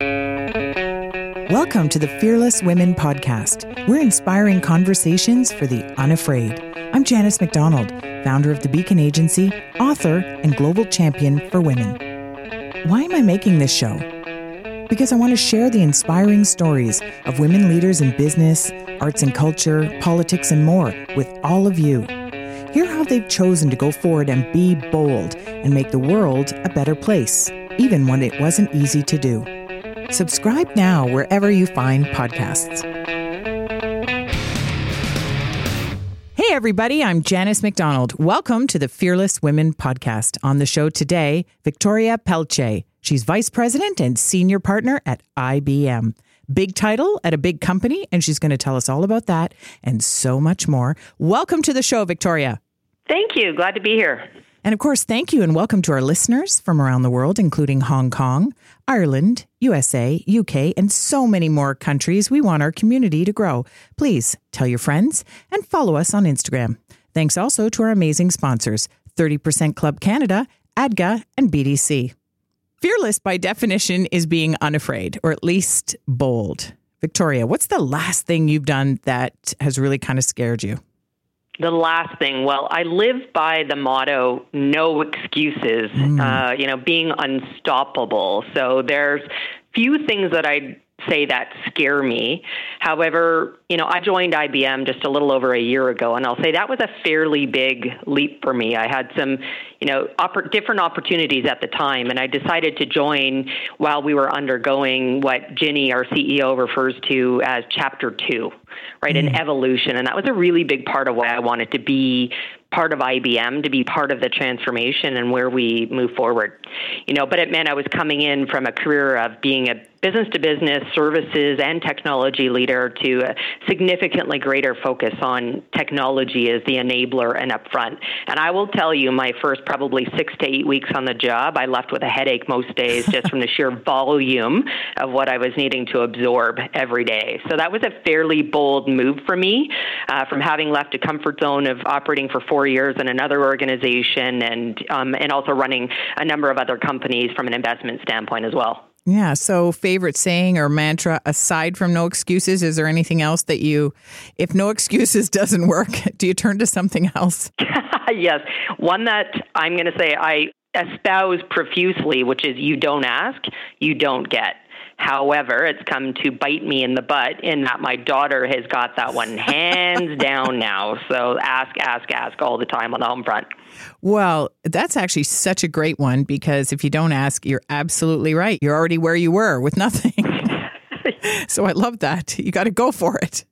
Welcome to the Fearless Women Podcast. We're inspiring conversations for the unafraid. I'm Janice McDonald, founder of the Beacon Agency, author, and global champion for women. Why am I making this show? Because I want to share the inspiring stories of women leaders in business, arts and culture, politics, and more with all of you. Hear how they've chosen to go forward and be bold and make the world a better place, even when it wasn't easy to do. Subscribe now wherever you find podcasts. Hey, everybody, I'm Janice McDonald. Welcome to the Fearless Women Podcast. On the show today, Victoria Pelletier. She's vice president and senior partner at IBM. Big title at a big company, and she's going to tell us all about that and so much more. Welcome to the show, Victoria. Thank you. Glad to be here. And of course, thank you and welcome to our listeners from around the world, including Hong Kong, Ireland, USA, UK, and so many more countries. We want our community to grow. Please tell your friends and follow us on Instagram. Thanks also to our amazing sponsors 30% Club Canada, ADGA, and BDC. Fearless, by definition, is being unafraid, or at least bold. Victoria, what's the last thing you've done that has really kind of scared you? The last thing, well, I live by the motto "no excuses." Mm. Uh, you know, being unstoppable. So there's few things that I say that scare me. However, you know, I joined IBM just a little over a year ago, and I'll say that was a fairly big leap for me. I had some, you know, oppor- different opportunities at the time, and I decided to join while we were undergoing what Ginny, our CEO, refers to as Chapter Two, right, mm. an evolution, and that was a really big part of why I wanted to be part of IBM to be part of the transformation and where we move forward. You know, but it meant I was coming in from a career of being a business to business services and technology leader to a significantly greater focus on technology as the enabler and upfront. And I will tell you, my first probably six to eight weeks on the job, I left with a headache most days just from the sheer volume of what I was needing to absorb every day. So that was a fairly bold move for me uh, from having left a comfort zone of operating for four years in another organization and, um, and also running a number of other companies from an investment standpoint as well. Yeah. So, favorite saying or mantra aside from no excuses, is there anything else that you, if no excuses doesn't work, do you turn to something else? yes. One that I'm going to say I espouse profusely, which is you don't ask, you don't get. However, it's come to bite me in the butt in that my daughter has got that one hands down now. So ask, ask, ask all the time on the home front. Well, that's actually such a great one because if you don't ask, you're absolutely right. You're already where you were with nothing. so I love that. You got to go for it.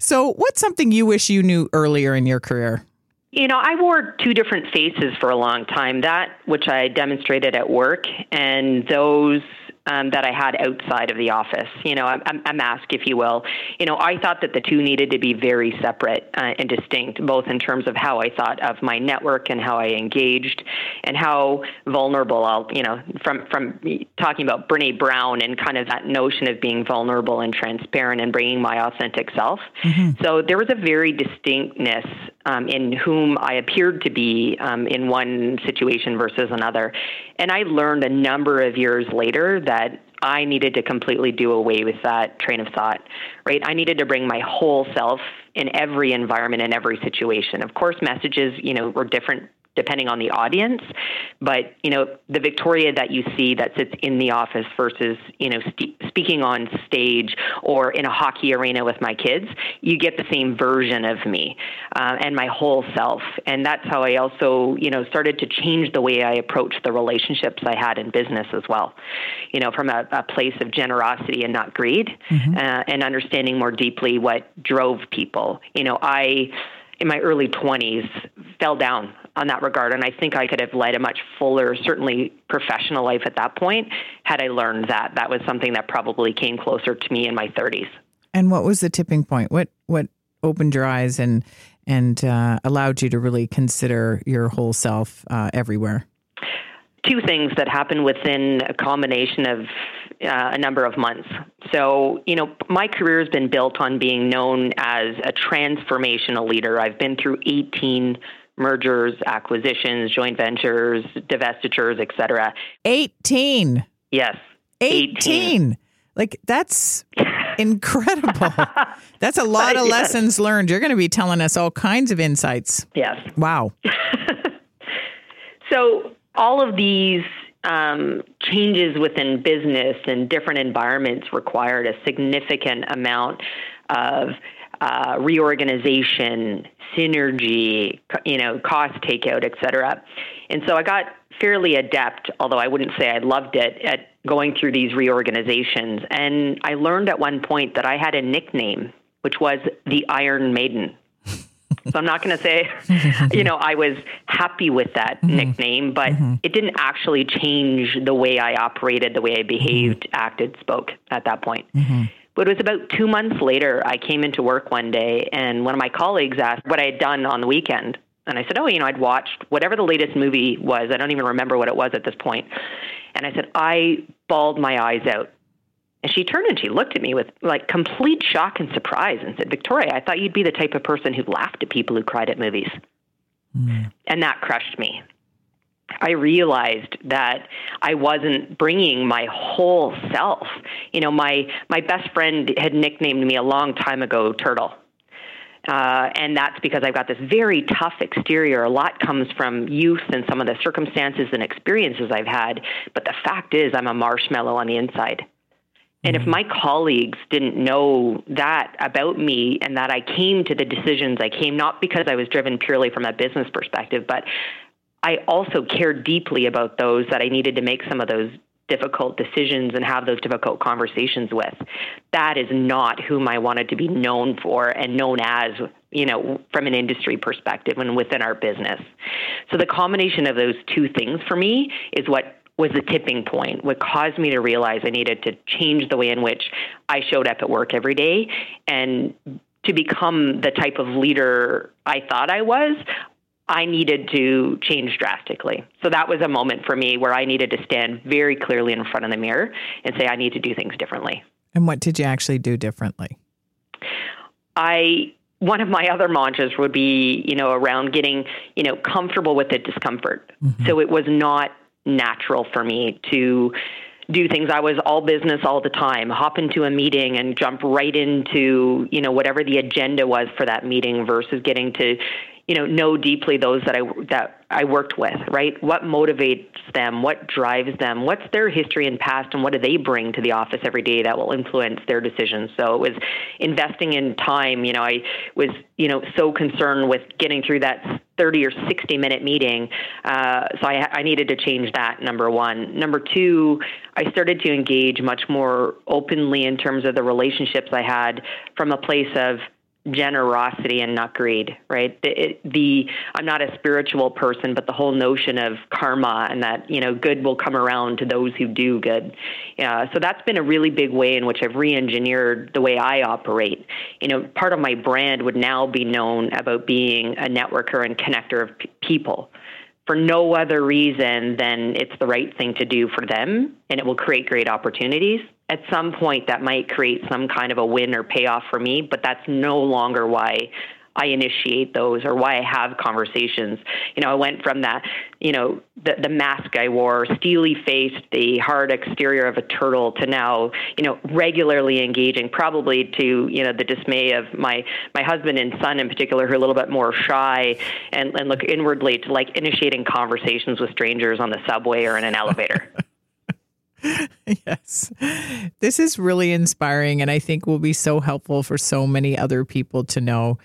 So, what's something you wish you knew earlier in your career? You know, I wore two different faces for a long time that which I demonstrated at work, and those um, that I had outside of the office, you know, a, a, mask, if you will. You know, I thought that the two needed to be very separate uh, and distinct, both in terms of how I thought of my network and how I engaged and how vulnerable I'll, you know, from, from talking about Brene Brown and kind of that notion of being vulnerable and transparent and bringing my authentic self. Mm-hmm. So there was a very distinctness um, in whom I appeared to be um, in one situation versus another. And I learned a number of years later that I needed to completely do away with that train of thought, right? I needed to bring my whole self in every environment in every situation. Of course, messages, you know, were different depending on the audience. But you know, the Victoria that you see that sits in the office versus you know st- speaking on stage or in a hockey arena with my kids, you get the same version of me uh, and my whole self. And that's how I also you know started to change the way I approached the relationships I had in business as well. You know, from a, a place of generosity and not greed, mm-hmm. uh, and understanding more deeply what drove people. You know, I in my early 20s fell down on that regard. And I think I could have led a much fuller, certainly professional life at that point had I learned that. That was something that probably came closer to me in my 30s. And what was the tipping point? What what opened your eyes and and uh, allowed you to really consider your whole self uh, everywhere? Two things that happened within a combination of uh, a number of months. So, you know, my career has been built on being known as a transformational leader. I've been through 18 mergers, acquisitions, joint ventures, divestitures, et cetera. 18. Yes. 18. 18. Like that's incredible. That's a lot of yes. lessons learned. You're going to be telling us all kinds of insights. Yes. Wow. so all of these um, changes within business and different environments required a significant amount of uh, reorganization, synergy, you know, cost takeout, et cetera. And so I got fairly adept, although I wouldn't say I loved it, at going through these reorganizations. And I learned at one point that I had a nickname, which was the Iron Maiden. So I'm not going to say, you know, I was happy with that mm-hmm. nickname, but mm-hmm. it didn't actually change the way I operated, the way I behaved, mm-hmm. acted, spoke at that point. But it was about two months later, I came into work one day, and one of my colleagues asked what I had done on the weekend. And I said, Oh, you know, I'd watched whatever the latest movie was. I don't even remember what it was at this point. And I said, I bawled my eyes out. And she turned and she looked at me with like complete shock and surprise and said, Victoria, I thought you'd be the type of person who laughed at people who cried at movies. Mm. And that crushed me. I realized that I wasn't bringing my whole self. You know, my my best friend had nicknamed me a long time ago Turtle. Uh, and that's because I've got this very tough exterior. A lot comes from youth and some of the circumstances and experiences I've had. But the fact is, I'm a marshmallow on the inside. And if mm-hmm. my colleagues didn't know that about me and that I came to the decisions I came, not because I was driven purely from a business perspective, but I also cared deeply about those that I needed to make some of those difficult decisions and have those difficult conversations with. That is not whom I wanted to be known for and known as, you know, from an industry perspective and within our business. So the combination of those two things for me is what was the tipping point, what caused me to realize I needed to change the way in which I showed up at work every day and to become the type of leader I thought I was, I needed to change drastically. So that was a moment for me where I needed to stand very clearly in front of the mirror and say, I need to do things differently. And what did you actually do differently? I one of my other mantras would be, you know, around getting, you know, comfortable with the discomfort. Mm-hmm. So it was not natural for me to do things. I was all business all the time, hop into a meeting and jump right into, you know, whatever the agenda was for that meeting versus getting to, you know know deeply those that I that I worked with, right? What motivates them? What drives them? What's their history and past, and what do they bring to the office every day that will influence their decisions? So it was investing in time. You know, I was you know so concerned with getting through that 30 or 60 minute meeting. Uh, so I, I needed to change that, number one. Number two, I started to engage much more openly in terms of the relationships I had from a place of generosity and not greed, right? The, it, the, I'm not a spiritual person, but the whole notion of karma and that you know good will come around to those who do good. So that's been a really big way in which I've re-engineered the way I operate. You know, part of my brand would now be known about being a networker and connector of p- people for no other reason than it's the right thing to do for them and it will create great opportunities. At some point, that might create some kind of a win or payoff for me, but that's no longer why I initiate those or why I have conversations. You know, I went from that, you know, the, the mask I wore, steely faced, the hard exterior of a turtle to now, you know, regularly engaging, probably to, you know, the dismay of my, my husband and son in particular, who are a little bit more shy and, and look inwardly to like initiating conversations with strangers on the subway or in an elevator. yes. This is really inspiring and I think will be so helpful for so many other people to know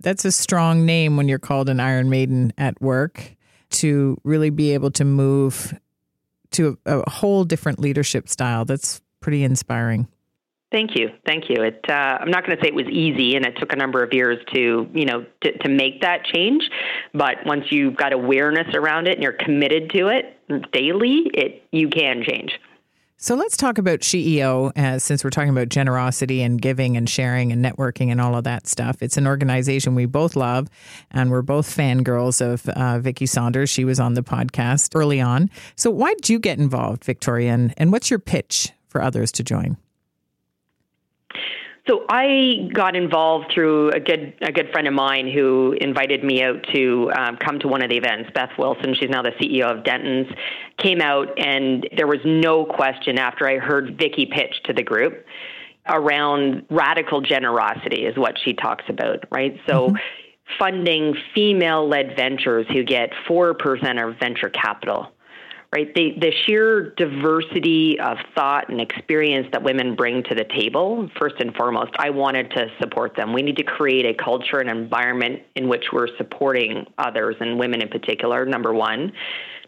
that's a strong name when you're called an Iron Maiden at work to really be able to move to a, whole different leadership style. That's pretty inspiring. Thank you, thank you. It, uh, I'm not going to say it was easy, and it took a number of years to, you know, to, to make that change. But once you've got awareness around it and you're committed to it daily, it you can change. So let's talk about SheEO uh, since we're talking about generosity and giving and sharing and networking and all of that stuff. It's an organization we both love, and we're both fangirls of uh, Vicki Saunders. She was on the podcast early on. So why did you get involved, Victoria? And, and what's your pitch for others to join? So I got involved through a good a good friend of mine who invited me out to um, come to one of the events. Beth Wilson, she's now the CEO of Dentons, came out, and there was no question after I heard Vicki pitch to the group around radical generosity is what she talks about, right? So. Mm-hmm. Funding female led ventures who get 4% of venture capital right? The, the sheer diversity of thought and experience that women bring to the table, first and foremost, I wanted to support them. We need to create a culture and environment in which we're supporting others and women in particular, number one.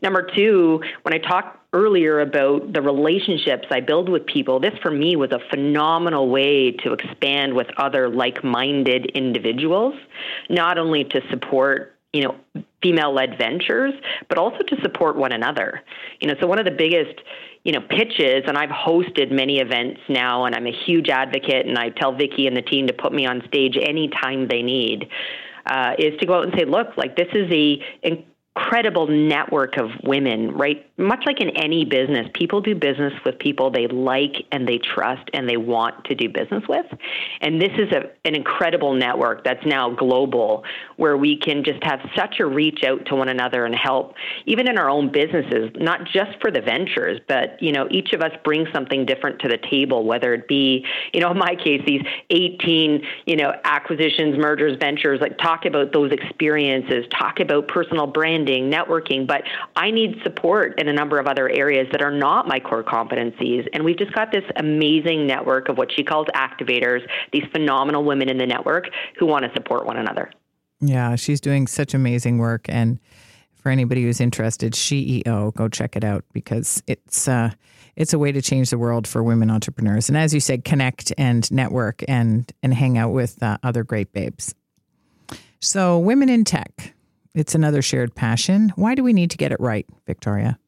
Number two, when I talked earlier about the relationships I build with people, this for me was a phenomenal way to expand with other like minded individuals, not only to support you know, female led ventures, but also to support one another. You know, so one of the biggest, you know, pitches, and I've hosted many events now, and I'm a huge advocate, and I tell Vicki and the team to put me on stage anytime they need. Uh, is to go out and say, look, like this is a incredible network of women, right? Much like in any business, people do business with people they like and they trust and they want to do business with. And this is a, an incredible network that's now global where we can just have such a reach out to one another and help, even in our own businesses, not just for the ventures, but, you know, each of us brings something different to the table, whether it be, you know, in my case, these 18, you know, acquisitions, mergers, ventures, like talk about those experiences, talk about personal brand networking, but I need support in a number of other areas that are not my core competencies. And we've just got this amazing network of what she calls activators, these phenomenal women in the network who want to support one another. Yeah, she's doing such amazing work. And for anybody who's interested, SheEO, go check it out because it's uh, it's a way to change the world for women entrepreneurs. And as you said, connect and network and and hang out with uh, other great babes. So, women in tech. It's another shared passion. Why do we need to get it right, Victoria?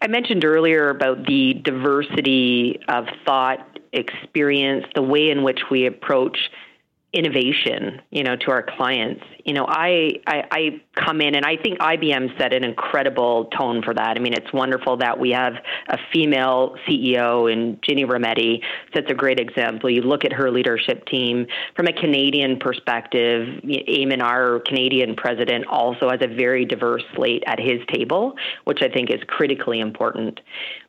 I mentioned earlier about the diversity of thought, experience, the way in which we approach innovation, you know, to our clients. You know, I, I, I come in and I think IBM set an incredible tone for that. I mean, it's wonderful that we have a female CEO and Ginny Rometty sets a great example. You look at her leadership team from a Canadian perspective. Eamon, our Canadian president, also has a very diverse slate at his table, which I think is critically important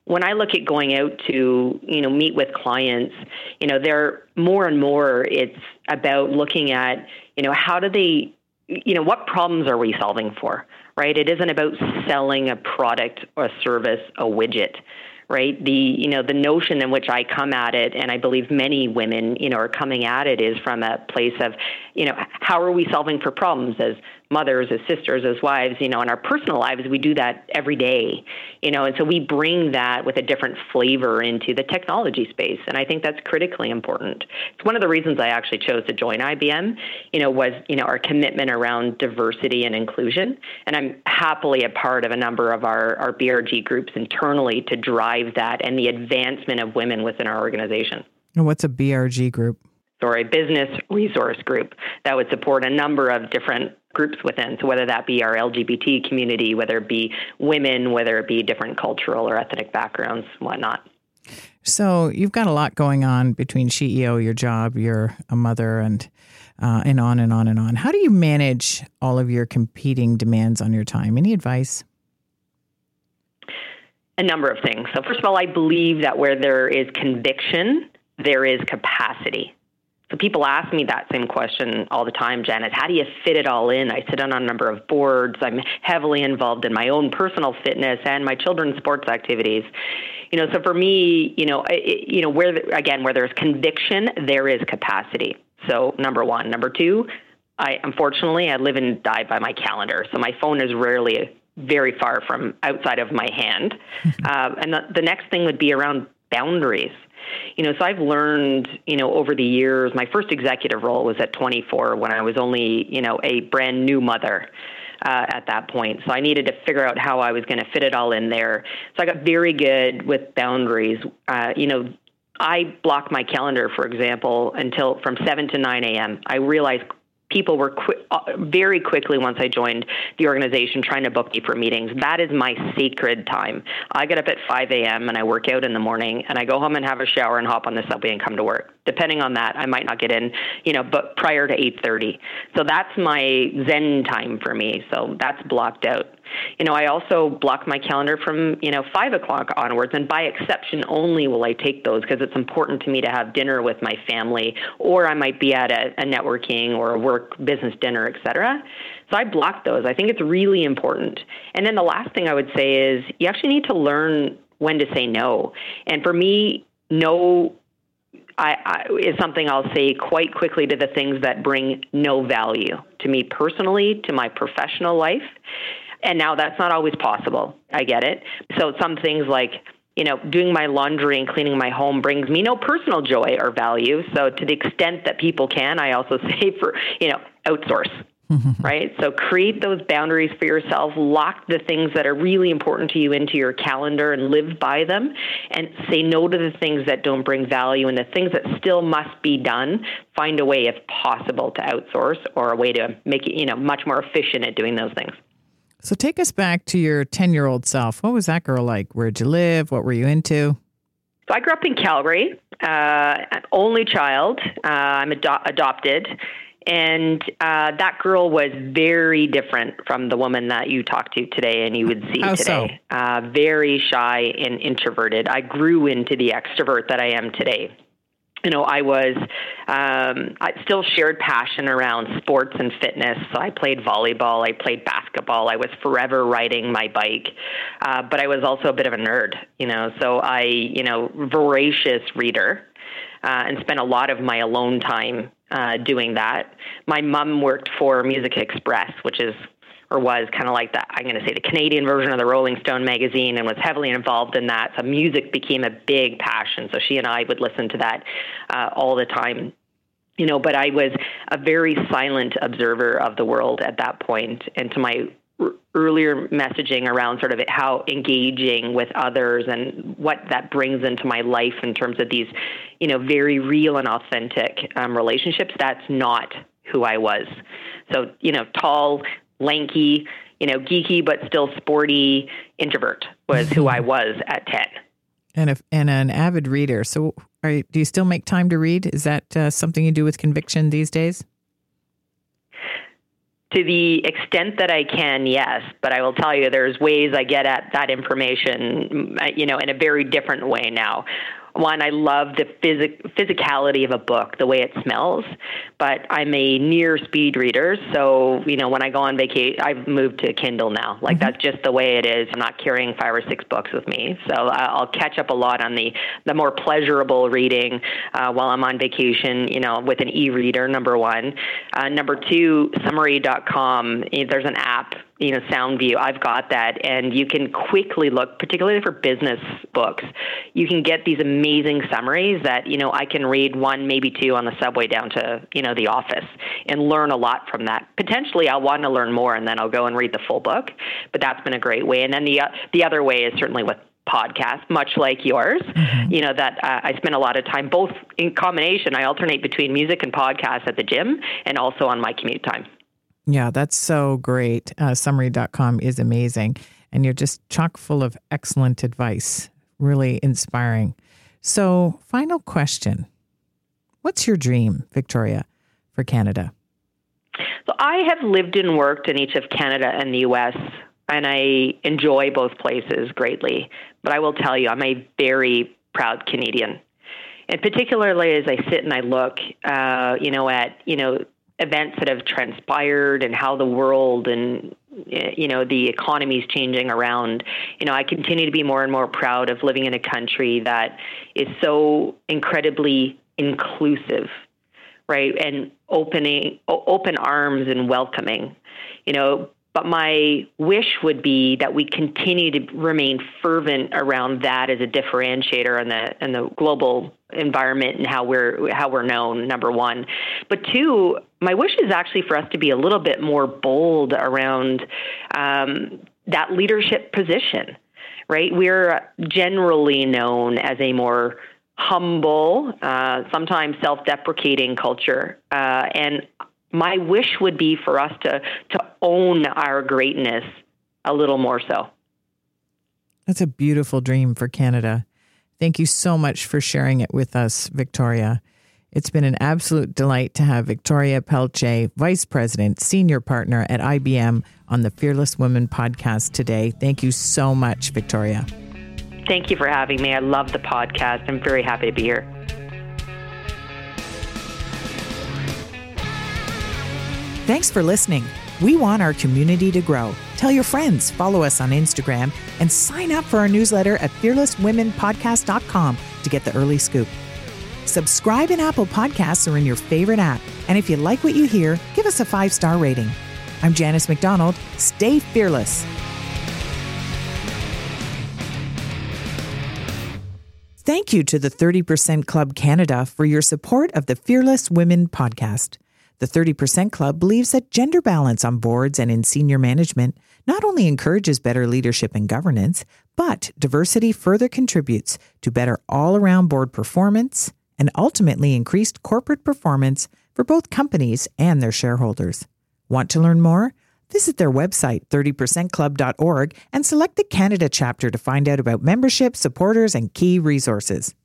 when I look at going out to, you know, meet with clients, you know, they're more and more it's about looking at, you know, how do they, you know, what problems are we solving for, right? It isn't about selling a product or a service, a widget right the you know the notion in which i come at it and i believe many women you know are coming at it is from a place of you know how are we solving for problems as mothers, as sisters, as wives, you know, in our personal lives, we do that every day, you know, and so we bring that with a different flavor into the technology space. And I think that's critically important. It's one of the reasons I actually chose to join IBM, you know, was, you know, our commitment around diversity and inclusion. And I'm happily a part of a number of our, our BRG groups internally to drive that and the advancement of women within our organization. And what's a BRG group? or a business resource group that would support a number of different groups within. So whether that be our LGBT community, whether it be women, whether it be different cultural or ethnic backgrounds, whatnot. So you've got a lot going on between SheEO, your job, you're a mother, and uh, and on and on and on. How do you manage all of your competing demands on your time? Any advice? A number of things. So first of all, I believe that where there is conviction, there is capacity. So people ask me that same question all the time, Janet. How do you fit it all in? I sit on a number of boards. I'm heavily involved in my own personal fitness and my children's sports activities. You know, so for me, you know, it, you know, where the, again, where there's conviction, there is capacity. So number one, number two, I unfortunately I live and die by my calendar, so my phone is rarely very far from outside of my hand. um, and the, the next thing would be around boundaries you know, so I've learned, you know, over the years, my first executive role was at 24 when I was only, you know, a brand new mother. Uh, at that point. So I needed to figure out how I was going to fit it all in there. So I got very good with boundaries. Uh, you know, I block my calendar, for example, until from 7 to 9 a.m. I realize people were uh, very quickly once I joined the organization trying to book me for meetings. That is my sacred time. I get up at 5 a.m. and I work out in the morning, and I go home and have a shower and hop on the subway and come to work. Depending on that, I might not get in, you know, but prior to 8:30. So that's my zen time for me. So that's blocked out. You know, I also block my calendar from you know five o'clock onwards, and by exception only will I take those because it's important to me to have dinner with my family, or I might be at a, a networking or a work business dinner, etc. So I block those. I think it's really important. And then the last thing I would say is you actually need to learn when to say no. And for me, no I, I, is something I'll say quite quickly to the things that bring no value to me personally, to my professional life. And now that's not always possible. I get it. So some things like, you know, doing my laundry and cleaning my home brings me no personal joy or value. So to the extent that people can, I also say for, you know, outsource. right? So create those boundaries for yourself, lock the things that are really important to you into your calendar and live by them, and say no to the things that don't bring value and the things that still must be done. Find a way, if possible, to outsource or a way to make it, you know, much more efficient at doing those things. So take us back to your 10 year old self. What was that girl like? Where'd you live? What were you into? So I grew up in Calgary, uh, only child. Uh, I'm ado- adopted. And uh, that girl was very different from the woman that you talked to today and you would see How today. So? Uh, very shy and introverted. I grew into the extrovert that I am today you know, I was, um, I still shared passion around sports and fitness. So I played volleyball, I played basketball, I was forever riding my bike. Uh, but I was also a bit of a nerd, you know, so I, you know, voracious reader. Uh, and spent a lot of my alone time uh, doing that. My mom worked for Music Express, which is or was kind of like the I'm going to say the Canadian version of the Rolling Stone magazine and was heavily involved in that. So music became a big passion. So she and I would listen to that uh, all the time. You know, but I was a very silent observer of the world at that point, and to my earlier messaging around sort of how engaging with others and what that brings into my life in terms of these, you know, very real and authentic um, relationships. That's not who I was. So, you know, tall, lanky, you know, geeky but still sporty introvert was who I was at 10. And if and an avid reader. So, are, do you still make time to read? Is that uh, something you do with conviction these days? To the extent that I can, yes. But I will tell you, there's ways I get at that information, you know, in a very different way now. One, I love the phys- physicality of a book, the way it smells, but I'm a near speed reader. So, you know, when I go on vacation, I've moved to Kindle now. Like, mm-hmm. that's just the way it is. I'm not carrying five or six books with me. So I'll catch up a lot on the, the more pleasurable reading uh, while I'm on vacation, you know, with an e reader, number one. Uh, number two, summary.com. There's an app you know, SoundView. I've got that, and you can quickly look, particularly for business books. You can get these amazing summaries that you know I can read one, maybe two on the subway down to you know the office, and learn a lot from that. Potentially, I'll want to learn more, and then I'll go and read the full book. But that's been a great way. And then the uh, the other way is certainly with podcast, much like yours. Mm-hmm. You know that uh, I spend a lot of time both in combination. I alternate between music and podcasts at the gym, and also on my commute time. Yeah, that's so great. Uh, summary.com is amazing. And you're just chock full of excellent advice, really inspiring. So, final question What's your dream, Victoria, for Canada? So, I have lived and worked in each of Canada and the US, and I enjoy both places greatly. But I will tell you, I'm a very proud Canadian. And particularly as I sit and I look, uh, you know, at you know events that have transpired and how the world and eh, you know the economy is changing around you know i continue to be more and more proud of living in a country that is so incredibly inclusive right and opening open arms and welcoming you know but my wish would be that we continue to remain fervent around that as a differentiator in the in the global environment and how we're how we're known. Number one, but two, my wish is actually for us to be a little bit more bold around um, that leadership position. Right, we're generally known as a more humble, uh, sometimes self-deprecating culture, uh, and my wish would be for us to to own our greatness a little more so. That's a beautiful dream for Canada. Thank you so much for sharing it with us, Victoria. It's been an absolute delight to have Victoria Pelletier, Vice President, Senior Partner at IBM, on the Fearless Women podcast today. Thank you so much, Victoria. Thank you for having me. I love the podcast. I'm very happy to be here. Thanks for listening. We want our community to grow. Tell your friends, follow us on Instagram, and sign up for our newsletter at fearlesswomenpodcast.com to get the early scoop. Subscribe in Apple Podcasts or in your favorite app. And if you like what you hear, give us a five star rating. I'm Janice McDonald. Stay fearless. Thank you to the 30% Club Canada for your support of the Fearless Women podcast. The 30% Club believes that gender balance on boards and in senior management not only encourages better leadership and governance, but diversity further contributes to better all around board performance and ultimately increased corporate performance for both companies and their shareholders. Want to learn more? Visit their website, 30percentclub.org, and select the Canada chapter to find out about membership, supporters, and key resources.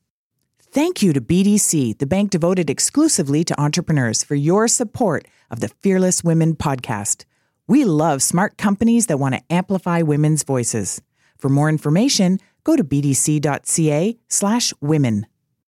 Thank you to BDC, the bank devoted exclusively to entrepreneurs, for your support of the Fearless Women podcast. We love smart companies that want to amplify women's voices. For more information, go to bdc.ca/women.